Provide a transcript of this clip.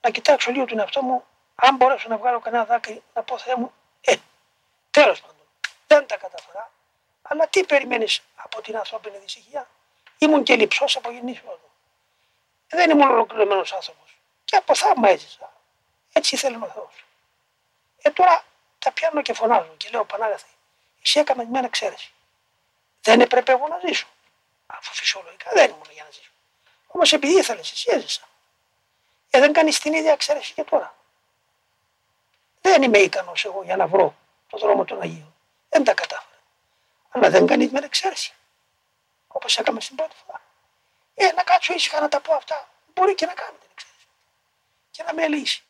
να κοιτάξω λίγο τον εαυτό μου, αν μπορέσω να βγάλω κανένα δάκρυ, να πω Θεέ μου, ε, τέλος πάντων, δεν τα καταφερά. Αλλά τι περιμένεις από την ανθρώπινη δυστυχία. Ήμουν και λυψός από γεννήσεως μου. Δεν ήμουν ολοκληρωμένος άνθρωπος. Και από θαύμα έζησα. Έτσι ήθελε ο Θεό. Ε, τώρα τα πιάνω και φωνάζω και λέω Πανάγαθη, εσύ έκανα μια εξαίρεση. Δεν έπρεπε εγώ να ζήσω. Αφού φυσιολογικά δεν ήμουν για να ζήσω. Όμως επειδή ήθελες, εσύ έζησα. Ε, δεν κάνει την ίδια εξαίρεση και τώρα. Δεν είμαι ικανό εγώ για να βρω το δρόμο των Αγίων. Δεν τα κατάφερα. Αλλά δεν κάνει με εξαίρεση. Όπως έκαμε στην πρώτη φορά. Ε, να κάτσω ήσυχα να τα πω αυτά. Μπορεί και να κάνει την εξαίρεση. Και να με λύσει.